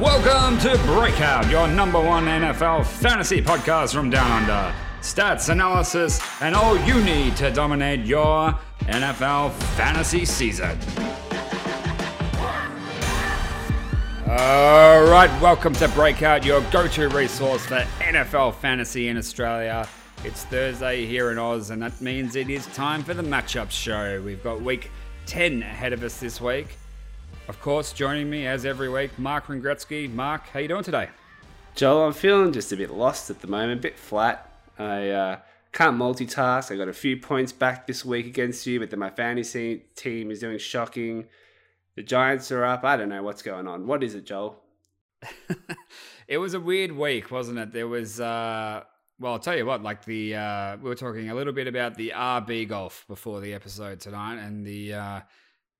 Welcome to Breakout, your number one NFL fantasy podcast from down under. Stats, analysis, and all you need to dominate your NFL fantasy season. All right, welcome to Breakout, your go to resource for NFL fantasy in Australia. It's Thursday here in Oz, and that means it is time for the matchup show. We've got week 10 ahead of us this week. Of course, joining me as every week, Mark Ringretsky. Mark, how you doing today? Joel, I'm feeling just a bit lost at the moment, a bit flat. I uh, can't multitask. I got a few points back this week against you, but then my fantasy team is doing shocking. The Giants are up. I don't know what's going on. What is it, Joel? it was a weird week, wasn't it? There was uh, well, I'll tell you what, like the uh, we were talking a little bit about the RB golf before the episode tonight, and the uh,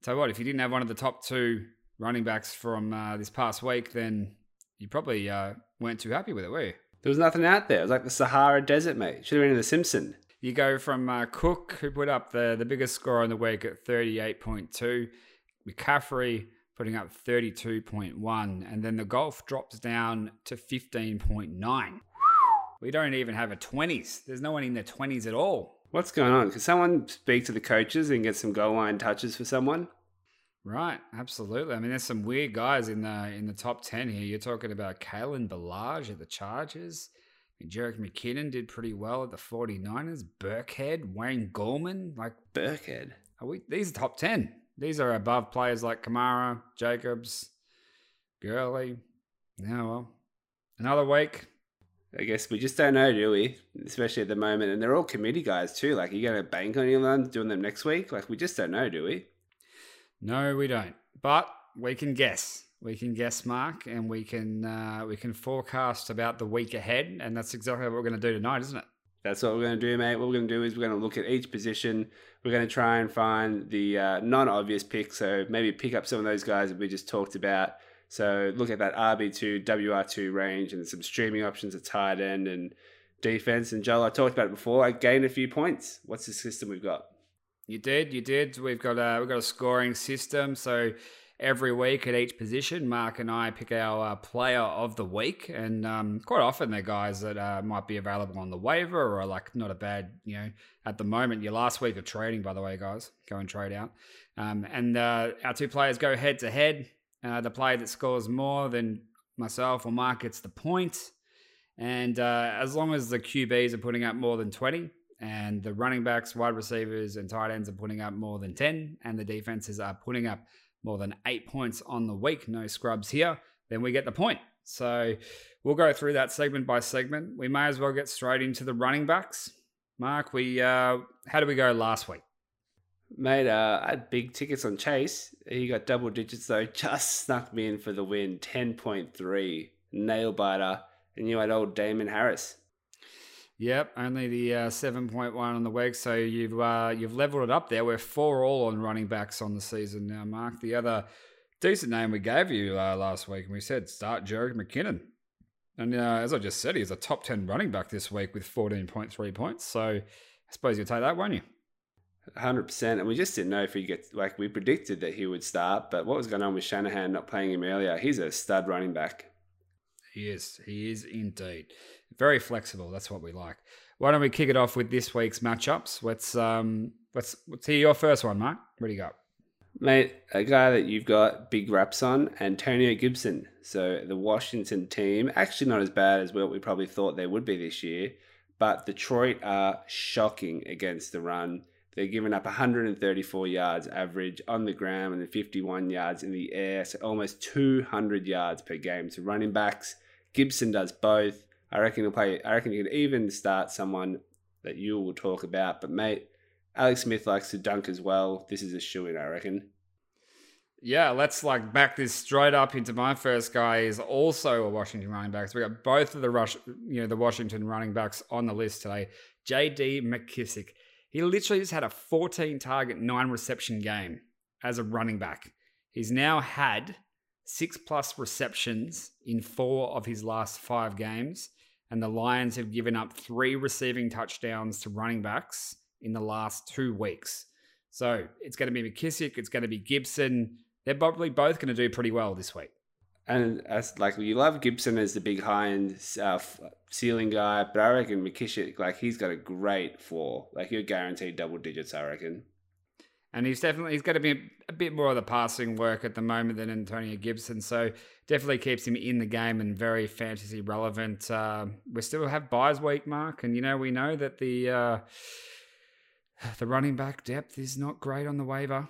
tell you what, if you didn't have one of the top two running backs from uh, this past week, then you probably uh, weren't too happy with it, were you? There was nothing out there. It was like the Sahara Desert, mate. Should have been in the Simpson. You go from uh, Cook, who put up the the biggest score in the week at thirty eight point two, McCaffrey putting up thirty two point one, and then the golf drops down to fifteen point nine. We don't even have a 20s. There's no one in the 20s at all. What's going on? Can someone speak to the coaches and get some goal line touches for someone? Right, absolutely. I mean, there's some weird guys in the in the top ten here. You're talking about Kalen Ballage at the Chargers. I mean, Jerick McKinnon did pretty well at the 49ers. Burkhead, Wayne Gallman, like Burkhead. Are we? These are top ten. These are above players like Kamara, Jacobs, Gurley. Now, well, another week. I guess we just don't know, do we? Especially at the moment. And they're all committee guys too. Like, are you going to bank on anyone doing them next week? Like, we just don't know, do we? No, we don't. But we can guess. We can guess, Mark, and we can uh, we can forecast about the week ahead, and that's exactly what we're going to do tonight, isn't it? That's what we're going to do, mate. What we're going to do is we're going to look at each position. We're going to try and find the uh, non-obvious pick. So maybe pick up some of those guys that we just talked about so look at that RB2, WR2 range and some streaming options at tight end and defense. And Joel, I talked about it before. I gained a few points. What's the system we've got? You did, you did. We've got a we've got a scoring system. So every week at each position, Mark and I pick our uh, player of the week, and um, quite often they're guys that uh, might be available on the waiver or like not a bad, you know, at the moment. Your last week of trading, by the way, guys, go and trade out. Um, and uh, our two players go head to head. Uh, the player that scores more than myself or Mark gets the point. And uh, as long as the QBs are putting up more than 20, and the running backs, wide receivers, and tight ends are putting up more than 10, and the defenses are putting up more than eight points on the week, no scrubs here, then we get the point. So we'll go through that segment by segment. We may as well get straight into the running backs. Mark, we uh, how did we go last week? Mate, uh, I had big tickets on Chase. He got double digits though, just snuck me in for the win. 10.3. Nail biter. And you had old Damien Harris. Yep, only the uh, 7.1 on the week. So you've uh, you've leveled it up there. We're four all on running backs on the season now, Mark. The other decent name we gave you uh, last week, and we said start Jerick McKinnon. And uh, as I just said, he's a top 10 running back this week with 14.3 points. So I suppose you'll take that, won't you? Hundred percent, and we just didn't know if he get like we predicted that he would start, but what was going on with Shanahan not playing him earlier? He's a stud running back. He is. He is indeed very flexible. That's what we like. Why don't we kick it off with this week's matchups? Let's um let's let's hear your first one, Mark. What do you got? Mate, a guy that you've got big raps on, Antonio Gibson. So the Washington team, actually not as bad as what we probably thought they would be this year, but Detroit are shocking against the run. They're giving up 134 yards average on the ground and 51 yards in the air, so almost 200 yards per game. So running backs, Gibson does both. I reckon he'll play. I reckon he could even start someone that you will talk about. But mate, Alex Smith likes to dunk as well. This is a shoe in, I reckon. Yeah, let's like back this straight up into my first guy is also a Washington running back. So we got both of the rush, you know, the Washington running backs on the list today. J.D. McKissic. He literally just had a 14 target, nine reception game as a running back. He's now had six plus receptions in four of his last five games. And the Lions have given up three receiving touchdowns to running backs in the last two weeks. So it's going to be McKissic, it's going to be Gibson. They're probably both going to do pretty well this week. And as like you love Gibson as the big high end uh, ceiling guy, but I reckon McKissic like he's got a great floor. Like you're guaranteed double digits, I reckon. And he's definitely he's got to be a bit more of the passing work at the moment than Antonio Gibson. So definitely keeps him in the game and very fantasy relevant. Uh, we still have buys week, Mark, and you know we know that the uh, the running back depth is not great on the waiver.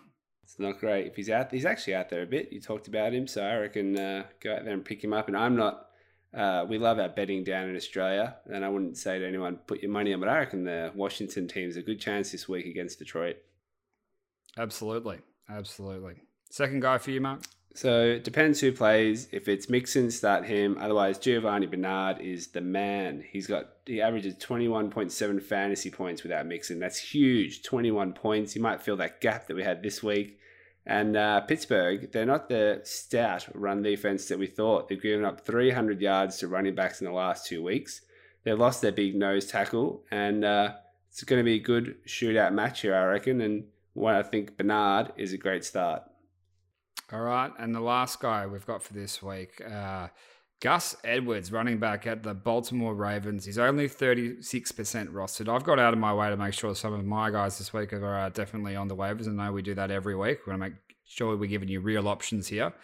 It's not great if he's out. He's actually out there a bit. You talked about him, so I reckon uh, go out there and pick him up. And I'm not. Uh, we love our betting down in Australia, and I wouldn't say to anyone put your money on, but I reckon the Washington team's a good chance this week against Detroit. Absolutely. Absolutely. Second guy for you, Mark? So it depends who plays. If it's Mixon, start him. Otherwise, Giovani Bernard is the man. He's got he averages twenty one point seven fantasy points without Mixon. That's huge. Twenty one points. You might fill that gap that we had this week. And uh, Pittsburgh, they're not the stout run defense that we thought. They've given up three hundred yards to running backs in the last two weeks. They've lost their big nose tackle, and uh, it's going to be a good shootout match here, I reckon. And what I think Bernard is a great start. All right, and the last guy we've got for this week, uh, Gus Edwards, running back at the Baltimore Ravens. He's only 36% rostered. I've got out of my way to make sure some of my guys this week are uh, definitely on the waivers. and know we do that every week. We want to make sure we're giving you real options here.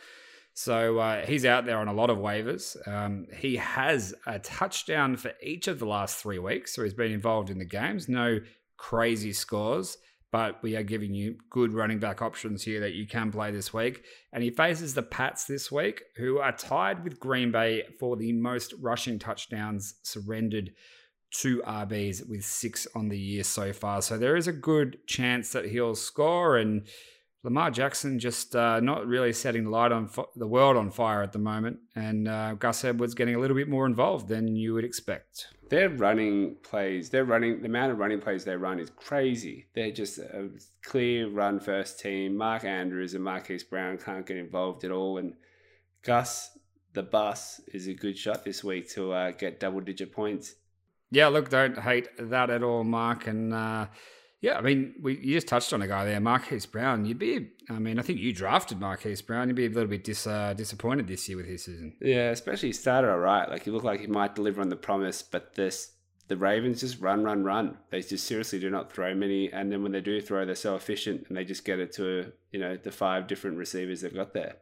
So uh, he's out there on a lot of waivers. Um, he has a touchdown for each of the last three weeks. So he's been involved in the games. No crazy scores but we are giving you good running back options here that you can play this week. And he faces the Pats this week, who are tied with Green Bay for the most rushing touchdowns surrendered to RBs with six on the year so far. So there is a good chance that he'll score. And Lamar Jackson just uh, not really setting the light on fo- the world on fire at the moment, and uh, Gus Edwards getting a little bit more involved than you would expect. Their running plays, their running, the amount of running plays they run is crazy. They're just a clear run first team. Mark Andrews and Marquise Brown can't get involved at all, and Gus the bus is a good shot this week to uh, get double digit points. Yeah, look, don't hate that at all, Mark, and. Yeah, I mean, we you just touched on a guy there, Marquise Brown. You'd be, I mean, I think you drafted Marquise Brown. You'd be a little bit dis, uh, disappointed this year with his season. Yeah, especially he started all right. Like he looked like he might deliver on the promise, but this the Ravens just run, run, run. They just seriously do not throw many, and then when they do throw, they're so efficient, and they just get it to you know the five different receivers they've got there.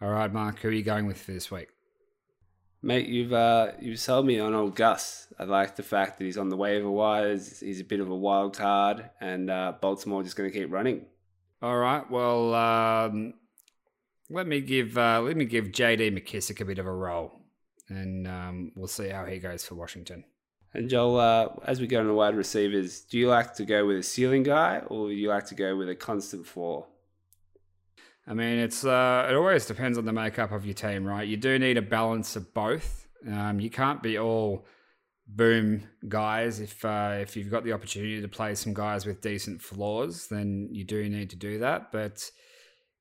All right, Mark, who are you going with for this week? Mate, you've uh, you've sold me on old Gus. I like the fact that he's on the waiver wires. He's a bit of a wild card, and uh, Baltimore just going to keep running. All right. Well, um, let me give uh, let me give JD McKissic a bit of a roll, and um, we'll see how he goes for Washington. And Joel, uh, as we go on wide receivers, do you like to go with a ceiling guy, or do you like to go with a constant floor? I mean, it's uh, it always depends on the makeup of your team, right? You do need a balance of both. Um, you can't be all boom guys. If uh, if you've got the opportunity to play some guys with decent floors, then you do need to do that. But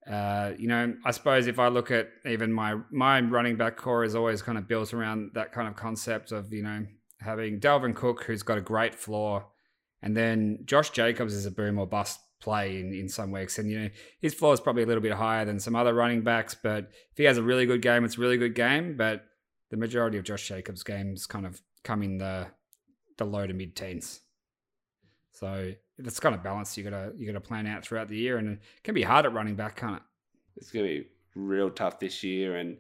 uh, you know, I suppose if I look at even my my running back corps is always kind of built around that kind of concept of you know having Dalvin Cook, who's got a great floor, and then Josh Jacobs is a boom or bust play in, in some weeks. And, you know, his floor is probably a little bit higher than some other running backs, but if he has a really good game, it's a really good game. But the majority of Josh Jacobs' games kind of come in the the low to mid teens. So it's kind of balanced. You gotta you gotta plan out throughout the year, and it can be hard at running back, can't it? It's gonna be real tough this year, and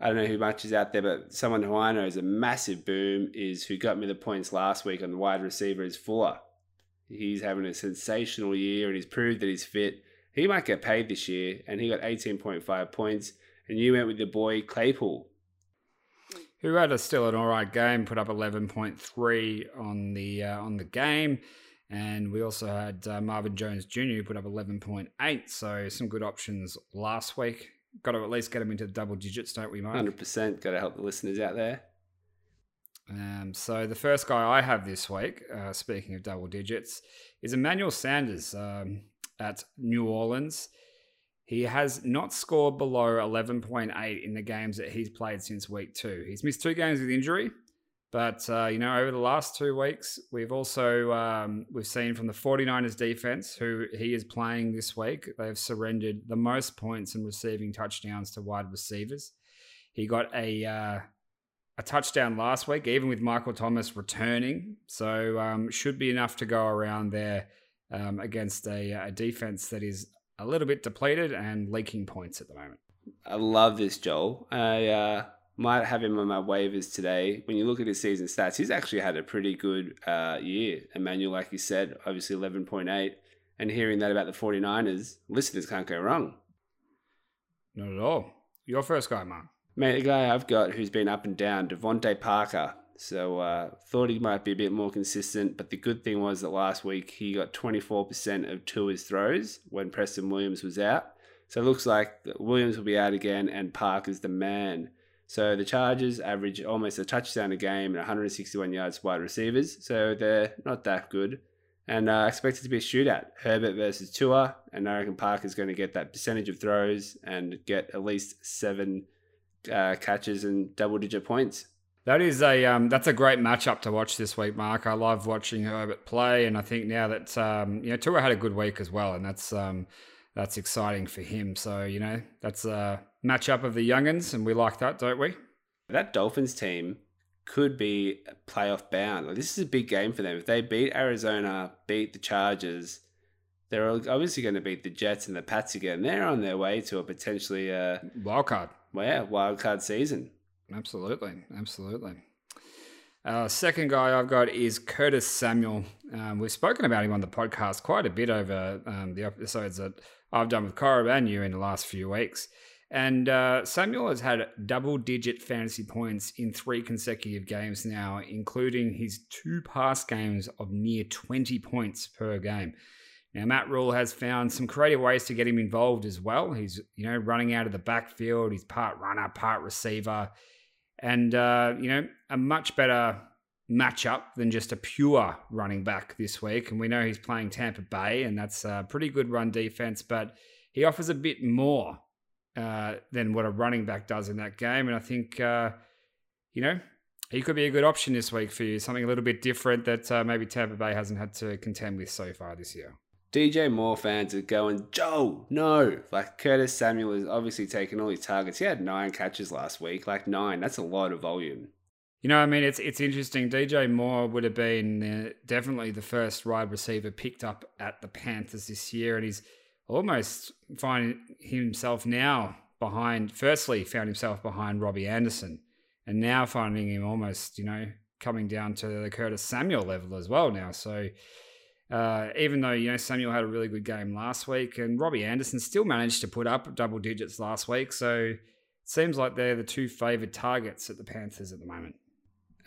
I don't know who much is out there, but someone who I know is a massive boom is who got me the points last week on the wide receiver is Fuller. He's having a sensational year and he's proved that he's fit. He might get paid this year, and he got 18.5 points. And you went with your boy Claypool. Who had a still an all right game, put up 11.3 on the uh, on the game. And we also had uh, Marvin Jones Jr. who put up 11.8. So some good options last week. Got to at least get him into the double digits, don't we, Mike? 100%. Got to help the listeners out there. Um, so the first guy I have this week, uh, speaking of double digits, is Emmanuel Sanders um, at New Orleans. He has not scored below 11.8 in the games that he's played since week two. He's missed two games with injury, But uh, you know, over the last two weeks, we've also um, we've seen from the 49ers defense, who he is playing this week, they've surrendered the most points and receiving touchdowns to wide receivers. He got a uh, a touchdown last week, even with Michael Thomas returning. So um, should be enough to go around there um, against a, a defense that is a little bit depleted and leaking points at the moment. I love this, Joel. I uh, might have him on my waivers today. When you look at his season stats, he's actually had a pretty good uh, year. Emmanuel, like you said, obviously 11.8. And hearing that about the 49ers, listeners can't go wrong. Not at all. Your first guy, Mark. Mate, the guy I've got who's been up and down, DeVante Parker. So uh, thought he might be a bit more consistent, but the good thing was that last week he got 24% of Tua's throws when Preston Williams was out. So it looks like Williams will be out again and Parker's the man. So the Chargers average almost a touchdown a game and 161 yards wide receivers. So they're not that good. And uh, expected to be a shootout. Herbert versus Tua. And I reckon Parker's going to get that percentage of throws and get at least seven uh, catches and double digit points. That is a um, that's a great matchup to watch this week, Mark. I love watching Herbert play, and I think now that um, you know Tua had a good week as well, and that's um, that's exciting for him. So you know that's a matchup of the youngins, and we like that, don't we? That Dolphins team could be playoff bound. Like, this is a big game for them. If they beat Arizona, beat the Chargers, they're obviously going to beat the Jets and the Pats again. They're on their way to a potentially uh, wild card. Yeah, wild card season. Absolutely, absolutely. Uh, second guy I've got is Curtis Samuel. Um, we've spoken about him on the podcast quite a bit over um, the episodes that I've done with Corab and you in the last few weeks. And uh, Samuel has had double digit fantasy points in three consecutive games now, including his two past games of near 20 points per game. Now, Matt Rhule has found some creative ways to get him involved as well. He's, you know, running out of the backfield. He's part runner, part receiver and uh, you know a much better matchup than just a pure running back this week. And we know he's playing Tampa Bay, and that's a pretty good run defense, but he offers a bit more uh, than what a running back does in that game. And I think uh, you know he could be a good option this week for you, something a little bit different that uh, maybe Tampa Bay hasn't had to contend with so far this year. DJ Moore fans are going, Joe, no. Like Curtis Samuel is obviously taking all his targets. He had nine catches last week, like nine. That's a lot of volume. You know, I mean, it's it's interesting. DJ Moore would have been uh, definitely the first wide receiver picked up at the Panthers this year, and he's almost finding himself now behind. Firstly, found himself behind Robbie Anderson, and now finding him almost, you know, coming down to the Curtis Samuel level as well now. So uh, even though you know Samuel had a really good game last week, and Robbie Anderson still managed to put up double digits last week, so it seems like they're the two favoured targets at the Panthers at the moment.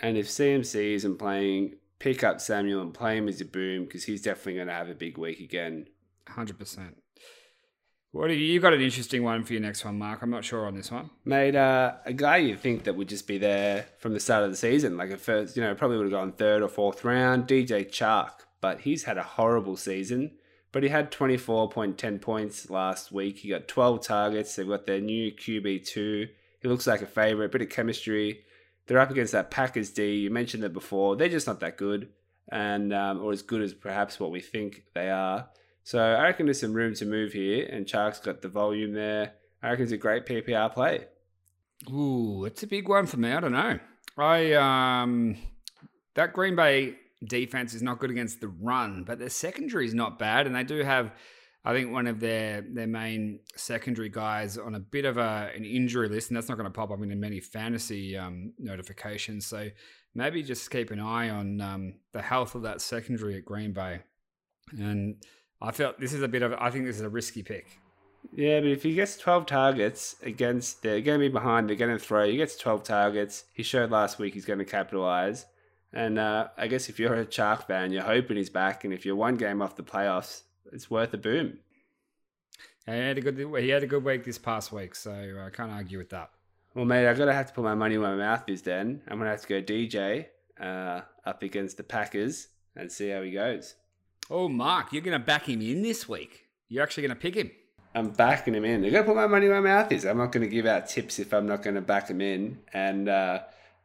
And if CMC isn't playing, pick up Samuel and play him as a boom because he's definitely going to have a big week again. Hundred percent. What you, you got an interesting one for your next one, Mark? I'm not sure on this one. Mate, uh, a guy you think that would just be there from the start of the season, like a first, you know, probably would have gone third or fourth round. DJ Chark but he's had a horrible season. But he had 24.10 points last week. He got 12 targets. They've got their new QB2. He looks like a favorite, bit of chemistry. They're up against that Packers D. You mentioned it before. They're just not that good, and um, or as good as perhaps what we think they are. So I reckon there's some room to move here, and Chark's got the volume there. I reckon it's a great PPR play. Ooh, it's a big one for me. I don't know. I um that Green Bay defense is not good against the run, but their secondary is not bad, and they do have, I think, one of their their main secondary guys on a bit of a an injury list, and that's not going to pop up in many fantasy um, notifications. So maybe just keep an eye on um, the health of that secondary at Green Bay. And I felt this is a bit of, I think this is a risky pick. Yeah, but if he gets 12 targets against, they're going to be behind, they're going to throw. He gets 12 targets. He showed last week he's going to capitalize. And uh, I guess if you're a Chark fan, you're hoping he's back, and if you're one game off the playoffs, it's worth a boom. he had a good he had a good week this past week, so I can't argue with that. Well, mate, I've got to have to put my money where my mouth is. Then I'm gonna have to go DJ uh, up against the Packers and see how he goes. Oh, Mark, you're gonna back him in this week. You're actually gonna pick him. I'm backing him in. I gotta put my money where my mouth is. I'm not gonna give out tips if I'm not gonna back him in. And uh,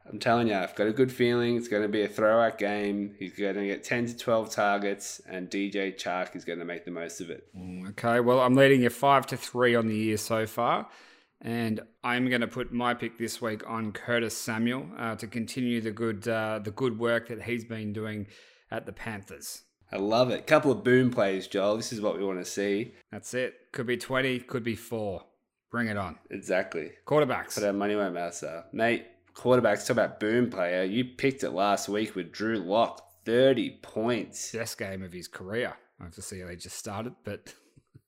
I'm telling you, I've got a good feeling it's going to be a throwout game. He's going to get 10 to 12 targets, and DJ Chark is going to make the most of it. Mm, okay, well, I'm leading you five to three on the year so far, and I'm going to put my pick this week on Curtis Samuel uh, to continue the good uh, the good work that he's been doing at the Panthers. I love it. Couple of boom plays, Joel. This is what we want to see. That's it. Could be 20, could be four. Bring it on. Exactly. Quarterbacks. Put our money where our mouths are. Mate, quarterbacks, talk about boom player. You picked it last week with Drew Lock. 30 points. Best game of his career. I have to see how he just started, but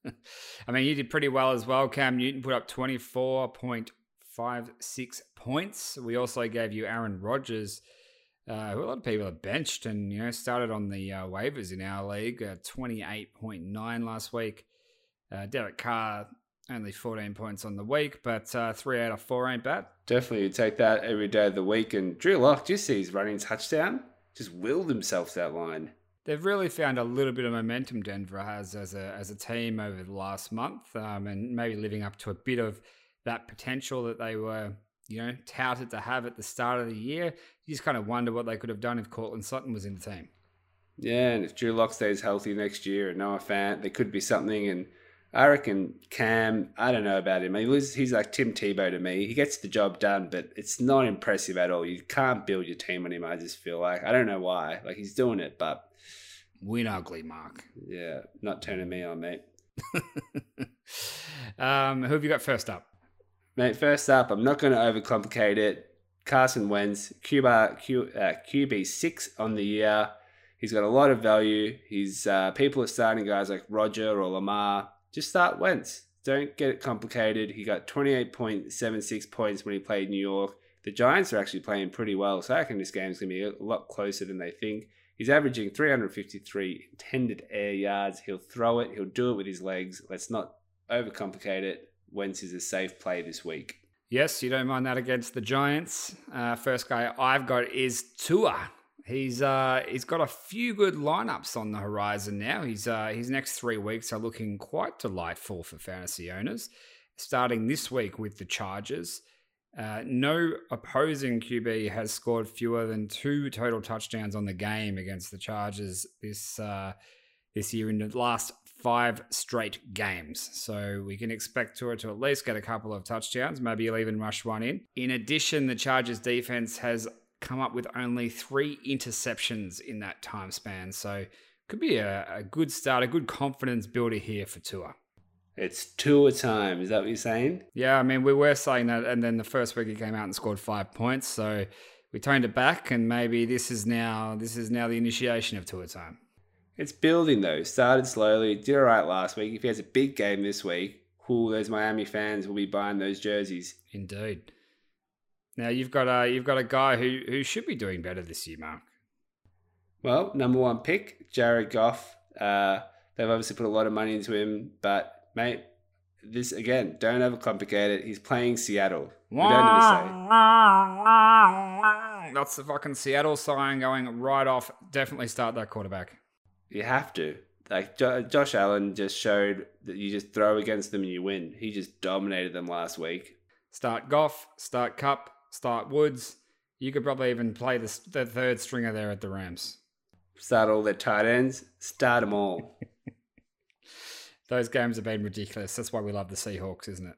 I mean, you did pretty well as well. Cam Newton put up 24.56 points. We also gave you Aaron Rodgers, uh, who a lot of people have benched and, you know, started on the uh, waivers in our league, uh, 28.9 last week. Uh, Derek Carr, only 14 points on the week, but uh, three out of four ain't bad. Definitely, you take that every day of the week. And Drew Lock, do you see his running touchdown? Just willed himself that line. They've really found a little bit of momentum. Denver has as a as a team over the last month, um, and maybe living up to a bit of that potential that they were, you know, touted to have at the start of the year. You just kind of wonder what they could have done if Courtland Sutton was in the team. Yeah, and if Drew Lock stays healthy next year and Noah Fant, there could be something. And I reckon Cam, I don't know about him. He's like Tim Tebow to me. He gets the job done, but it's not impressive at all. You can't build your team on him, I just feel like. I don't know why. Like, he's doing it, but. Win ugly, Mark. Yeah, not turning me on, mate. um, who have you got first up? Mate, first up, I'm not going to overcomplicate it. Carson Wentz, Cuba, Q, uh, QB6 on the year. He's got a lot of value. He's uh, people are starting guys like Roger or Lamar just start Wentz. Don't get it complicated. He got 28.76 points when he played New York. The Giants are actually playing pretty well, so I reckon this game's going to be a lot closer than they think. He's averaging 353 intended air yards. He'll throw it. He'll do it with his legs. Let's not overcomplicate it. Wentz is a safe play this week. Yes, you don't mind that against the Giants. Uh, first guy I've got is Tua. He's uh, he's got a few good lineups on the horizon now. He's uh, his next three weeks are looking quite delightful for fantasy owners. Starting this week with the Chargers, uh, no opposing QB has scored fewer than two total touchdowns on the game against the Chargers this uh, this year in the last five straight games. So we can expect Tua to at least get a couple of touchdowns. Maybe he'll even rush one in. In addition, the Chargers defense has come up with only three interceptions in that time span. So could be a, a good start, a good confidence builder here for Tua. It's Tua time. Is that what you're saying? Yeah, I mean, we were saying that, and then the first week he came out and scored five points. So we toned it back, and maybe this is now this is now the initiation of Tua time. It's building though. Started slowly, did all right last week. If he has a big game this week, cool. Those Miami fans will be buying those jerseys. Indeed. Now you've got a you've got a guy who who should be doing better this year, Mark. Well, number one pick, Jared Goff. Uh, they've obviously put a lot of money into him, but mate, this again, don't overcomplicate it. He's playing Seattle. We don't need to say. That's the fucking Seattle sign going right off. Definitely start that quarterback. You have to. Like jo- Josh Allen just showed that you just throw against them and you win. He just dominated them last week. Start Goff, start Kupp, start Woods. You could probably even play the, the third stringer there at the Rams. Start all their tight ends. Start them all. Those games have been ridiculous. That's why we love the Seahawks, isn't it?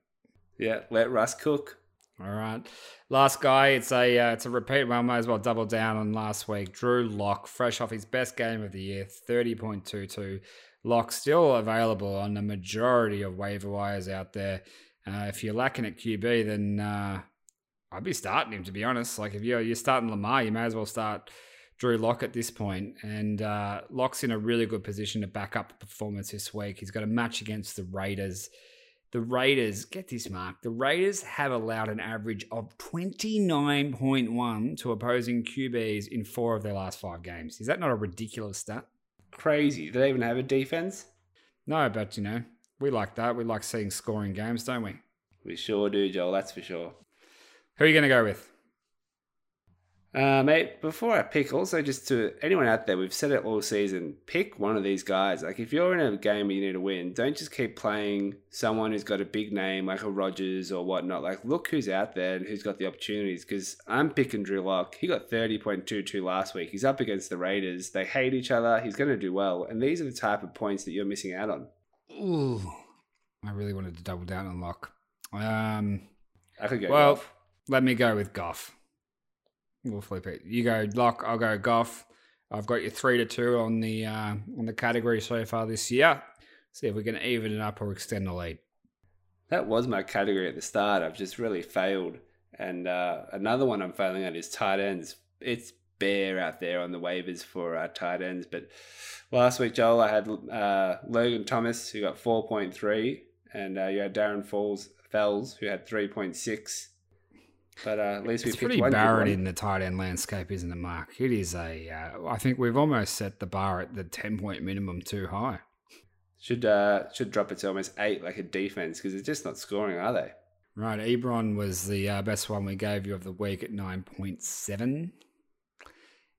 Yeah, let Russ cook. All right, last guy. It's a uh, it's a repeat. Well, might as well double down on last week. Drew Lock, fresh off his best game of the year, thirty point two two. Lock still available on the majority of waiver wires out there. Uh, if you're lacking at QB, then uh, I'd be starting him to be honest. Like if you're you're starting Lamar, you may as well start Drew Lock at this point. And uh, Lock's in a really good position to back up the performance this week. He's got a match against the Raiders. The Raiders, get this mark, the Raiders have allowed an average of 29.1 to opposing QBs in four of their last five games. Is that not a ridiculous stat? Crazy. Do they even have a defense? No, but you know, we like that. We like seeing scoring games, don't we? We sure do, Joel. That's for sure. Who are you going to go with? Uh, mate, before I pick, also just to anyone out there, we've said it all season. Pick one of these guys. Like if you're in a game where you need to win, don't just keep playing someone who's got a big name like a Rodgers or whatnot. Like look who's out there and who's got the opportunities. Because I'm picking Drew Lock. He got thirty point two two last week. He's up against the Raiders. They hate each other. He's going to do well. And these are the type of points that you're missing out on. Ooh, I really wanted to double down on Lock. Um, I could go. well, Goff. Let me go with Goff. We'll flip it. You go Lock. I'll go Goff. I've got you three to two on the uh, on the category so far this year. See if we can even it up or extend the lead. That was my category at the start. I've just really failed. And uh, another one I'm failing at is tight ends. It's bare out there on the waivers for uh, tight ends. But last week, Joel, I had uh, Logan Thomas, who got 4.3, and uh, you had Darren Falls, Fells, who had 3.6. But uh, at least we It's picked pretty one. barren in the tight end landscape, isn't it, Mark? It is a. Uh, I think we've almost set the bar at the ten point minimum too high. Should uh, should drop it to almost eight, like a defense, because they're just not scoring, are they? Right, Ebron was the uh, best one we gave you of the week at nine point seven.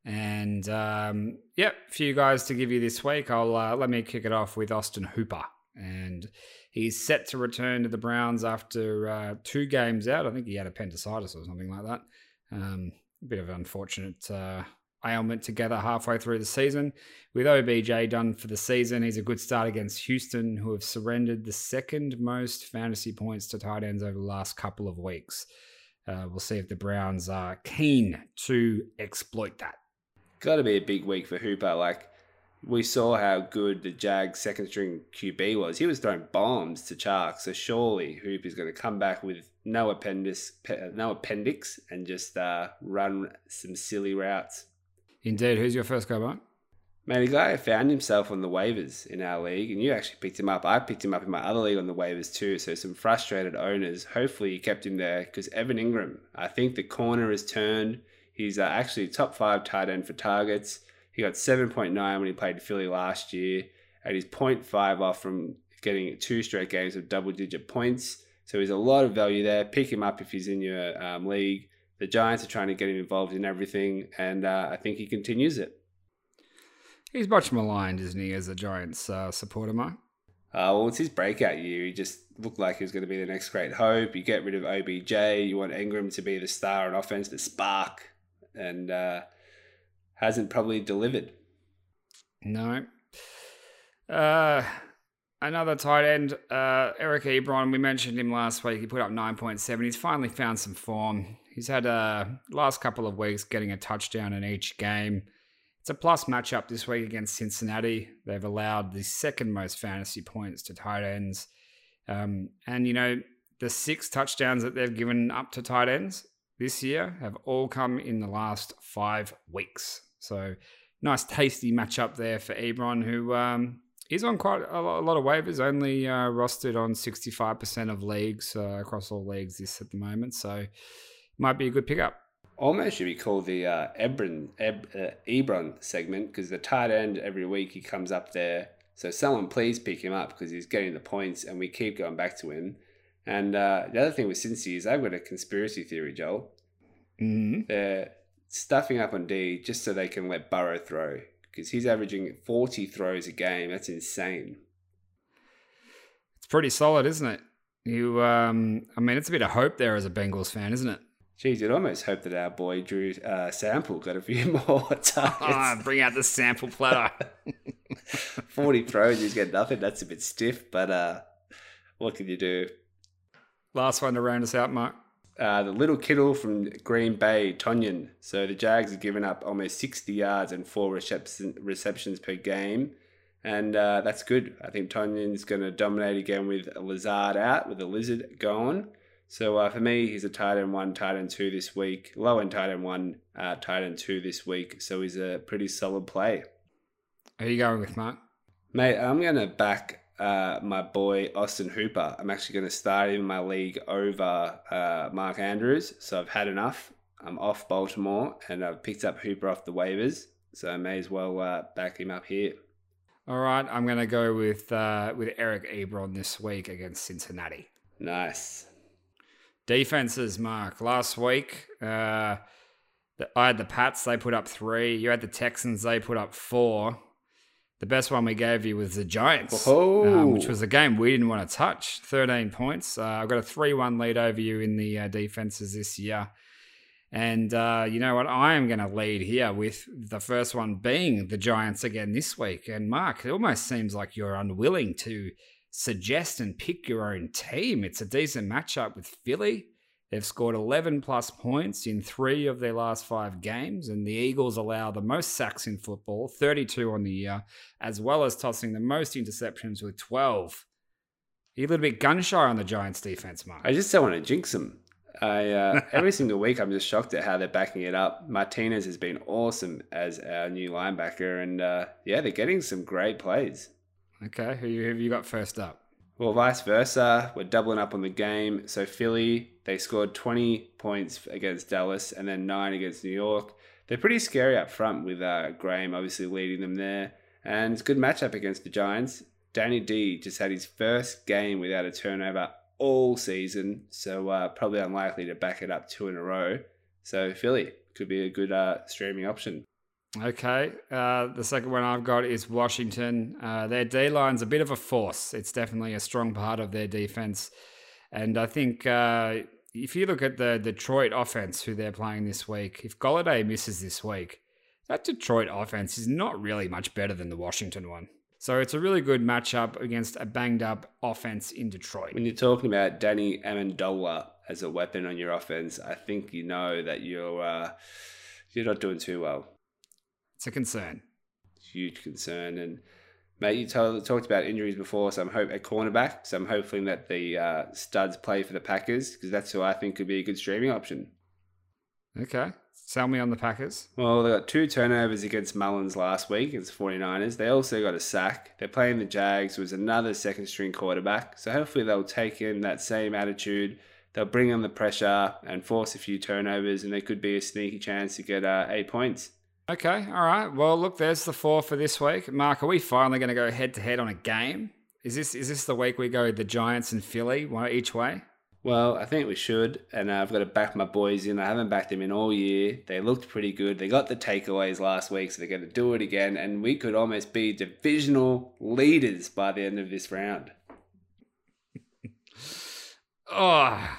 And um, yep, a few guys to give you this week. I'll uh, let me kick it off with Austin Hooper, and he's set to return to the Browns after uh, two games out. I think he had appendicitis or something like that. Um, a bit of an unfortunate uh, ailment together halfway through the season. With OBJ done for the season, he's a good start against Houston, who have surrendered the second most fantasy points to tight ends over the last couple of weeks. Uh, we'll see if the Browns are keen to exploit that. Got to be a big week for Hooper. Like we saw how good the Jag second string QB was. He was throwing bombs to Chark. So surely Hoop is going to come back with no appendix, no appendix, and just uh, run some silly routes. Indeed, who's your first guy, Mark? Man, a guy found himself on the waivers in our league, and you actually picked him up. I picked him up in my other league on the waivers too. So some frustrated owners. Hopefully, you kept him there because Evan Engram. I think the corner has turned. He's uh, actually top five tight end for targets. He got 7.9 when he played Philly last year, and he's 0.5 off from getting two straight games of double digit points. So he's a lot of value there. Pick him up if he's in your um, league. The Giants are trying to get him involved in everything, and uh, I think he continues it. He's much maligned, isn't he, as a Giants uh, supporter, Mark? Uh, well, it's his breakout year. He just looked like he was going to be the next great hope. You get rid of OBJ. You want Engram to be the star on offense, the spark, and uh, hasn't probably delivered. No. Uh, another tight end, uh, Eric Ebron. We mentioned him last week. He put up 9.7. He's finally found some form. He's had uh, last couple of weeks getting a touchdown in each game. It's a plus matchup this week against Cincinnati. They've allowed the second most fantasy points to tight ends. Um, and, you know, the six touchdowns that they've given up to tight ends this year have all come in the last five weeks. So, nice, tasty matchup there for Ebron, who um, is on quite a a lot of waivers, only uh, rostered on 65% of leagues uh, across all leagues this at the moment. So, might be a good pickup. Almost should be called the uh, Ebron, Eb, uh, Ebron segment because the tight end every week he comes up there. So someone please pick him up because he's getting the points and we keep going back to him. And uh, the other thing with Cincy is I've got a conspiracy theory, Joel. Mm-hmm. They're stuffing up on D just so they can let Burrow throw because he's averaging 40 throws a game. That's insane. It's pretty solid, isn't it? You, um, I mean, it's a bit of hope there as a Bengals fan, isn't it? Geez, you'd almost hope that our boy Drew uh, Sample got a few more targets. Ah, bring out the sample platter. 40 throws, he's got nothing. That's a bit stiff, but uh, what can you do? Last one to round us out, Mark. Uh, the little Kittle from Green Bay, Tonyan. So the Jags have given up almost 60 yards and four reception, receptions per game. And uh, that's good. I think Tonyan's going to dominate again with Lazard out, with the Lizard going. So uh, for me, he's a tight end one, tight end two this week. Low end tight end one, uh, tight end two this week. So he's a pretty solid play. Who are you going with, Mark? Mate, I'm going to back uh, my boy Austin Hooper. I'm actually going to start him in my league over uh, Mark Andrews. So I've had enough. I'm off Baltimore and I've picked up Hooper off the waivers. So I may as well uh, back him up here. All right, I'm going to go with uh, with Eric Ebron this week against Cincinnati. Nice. Defenses, Mark. Last week, uh, I had the Pats, they put up three. You had the Texans, they put up four. The best one we gave you was the Giants, um, which was a game we didn't want to touch. 13 points. Uh, I've got a 3 1 lead over you in the uh, defenses this year. And uh, you know what? I am going to lead here with the first one being the Giants again this week. And Mark, it almost seems like you're unwilling to suggest and pick your own team. It's a decent matchup with Philly. They've scored 11 plus points in three of their last five games, and the Eagles allow the most sacks in football, 32 on the year, as well as tossing the most interceptions with 12. You're a little bit gun shy on the Giants' defense, Mark. I just don't want to jinx them. I uh, every single week I'm just shocked at how they're backing it up. Martinez has been awesome as our new linebacker, and uh, yeah, they're getting some great plays. Okay, who have you got first up? Well, vice versa, we're doubling up on the game. So Philly, they scored 20 points against Dallas and then nine against New York. They're pretty scary up front with uh, Graham obviously leading them there. And it's a good matchup against the Giants. Danny D just had his first game without a turnover all season, so uh, probably unlikely to back it up two in a row. So Philly could be a good uh, streaming option. Okay. Uh, the second one I've got is Washington. Uh, their D line's a bit of a force. It's definitely a strong part of their defense. And I think uh, if you look at the Detroit offense, who they're playing this week, if Golladay misses this week, that Detroit offense is not really much better than the Washington one. So it's a really good matchup against a banged up offense in Detroit. When you're talking about Danny Amendola as a weapon on your offense, I think you know that you're uh, you're not doing too well. It's a concern. Huge concern. And mate, you talked about injuries before, so I'm hope at cornerback. So I'm hoping that the uh, studs play for the Packers because that's who I think could be a good streaming option. Okay. Sell me on the Packers. Well, they got two turnovers against Mullens last week against 49ers. They also got a sack. They're playing the Jags, who was another second string quarterback. So hopefully they'll take in that same attitude. They'll bring on the pressure and force a few turnovers, and there could be a sneaky chance to get uh, eight points. Okay, all right. Well, look, there's the four for this week. Mark, are we finally going to go head to head on a game? Is this is this the week we go the Giants and Philly one each way? Well, I think we should, and uh, I've got to back my boys in. I haven't backed them in all year. They looked pretty good. They got the takeaways last week, so they're going to do it again, and we could almost be divisional leaders by the end of this round. oh,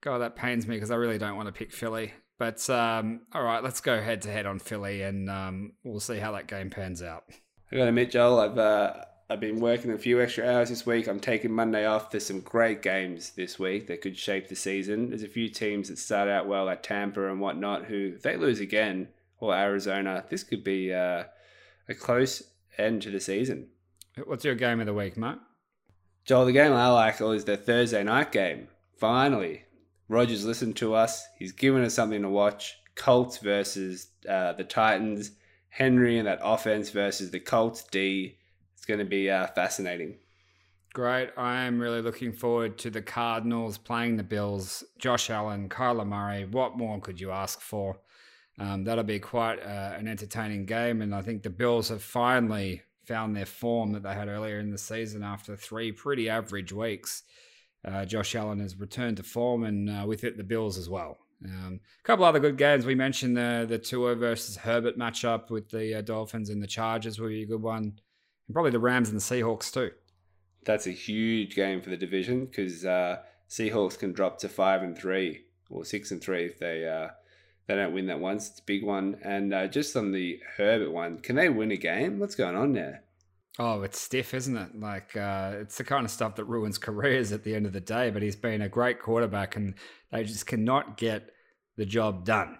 God, that pains me because I really don't want to pick Philly. But um, all right, let's go head to head on Philly, and um, we'll see how that game pans out. I got to admit, Joel, I've uh, I've been working a few extra hours this week. I'm taking Monday off. There's some great games this week that could shape the season. There's a few teams that start out well, like Tampa and whatnot, who if they lose again, or Arizona, this could be uh, a close end to the season. What's your game of the week, Matt? Joel, the game I like is the Thursday night game. Finally, Rogers listened to us. He's given us something to watch. Colts versus uh, the Titans. Henry and that offense versus the Colts D. It's going to be uh, fascinating. Great. I am really looking forward to the Cardinals playing the Bills. Josh Allen, Kyler Murray. What more could you ask for? Um, that'll be quite uh, an entertaining game. And I think the Bills have finally found their form that they had earlier in the season after three pretty average weeks uh, Josh Allen has returned to form, and uh, with it, the Bills as well. Um, a couple other good games. We mentioned the the Tua versus Herbert matchup with the uh, Dolphins and the Chargers will be a good one, and probably the Rams and the Seahawks too. That's a huge game for the division because uh, Seahawks can drop to five and three or six and three if they uh, they don't win that once. It's a big one. And uh, just on the Herbert one, can they win a game? What's going on there? Oh, it's stiff, isn't it? Like uh, it's the kind of stuff that ruins careers at the end of the day. But he's been a great quarterback, and they just cannot get the job done.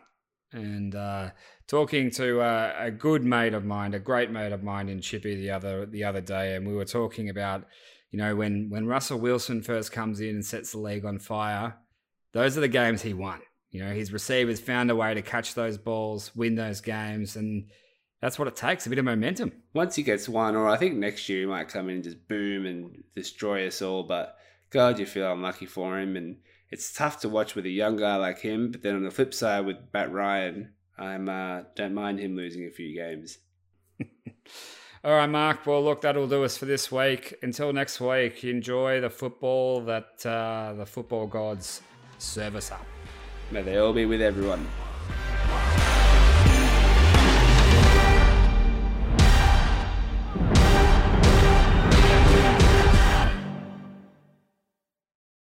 And uh, talking to uh, a good mate of mine, a great mate of mine in Chippy the other the other day, and we were talking about, you know, when when Russell Wilson first comes in and sets the league on fire, those are the games he won. You know, his receivers found a way to catch those balls, win those games, and that's what it takes a bit of momentum. Once he gets one, or I think next year he might come in and just boom and destroy us all. But God, you feel unlucky for him. And it's tough to watch with a young guy like him. But then on the flip side, with Matt Ryan, I'm uh, don't mind him losing a few games. all right, Mark. Well, look, that'll do us for this week. Until next week, enjoy the football that uh, the football gods serve us up. May they all be with everyone.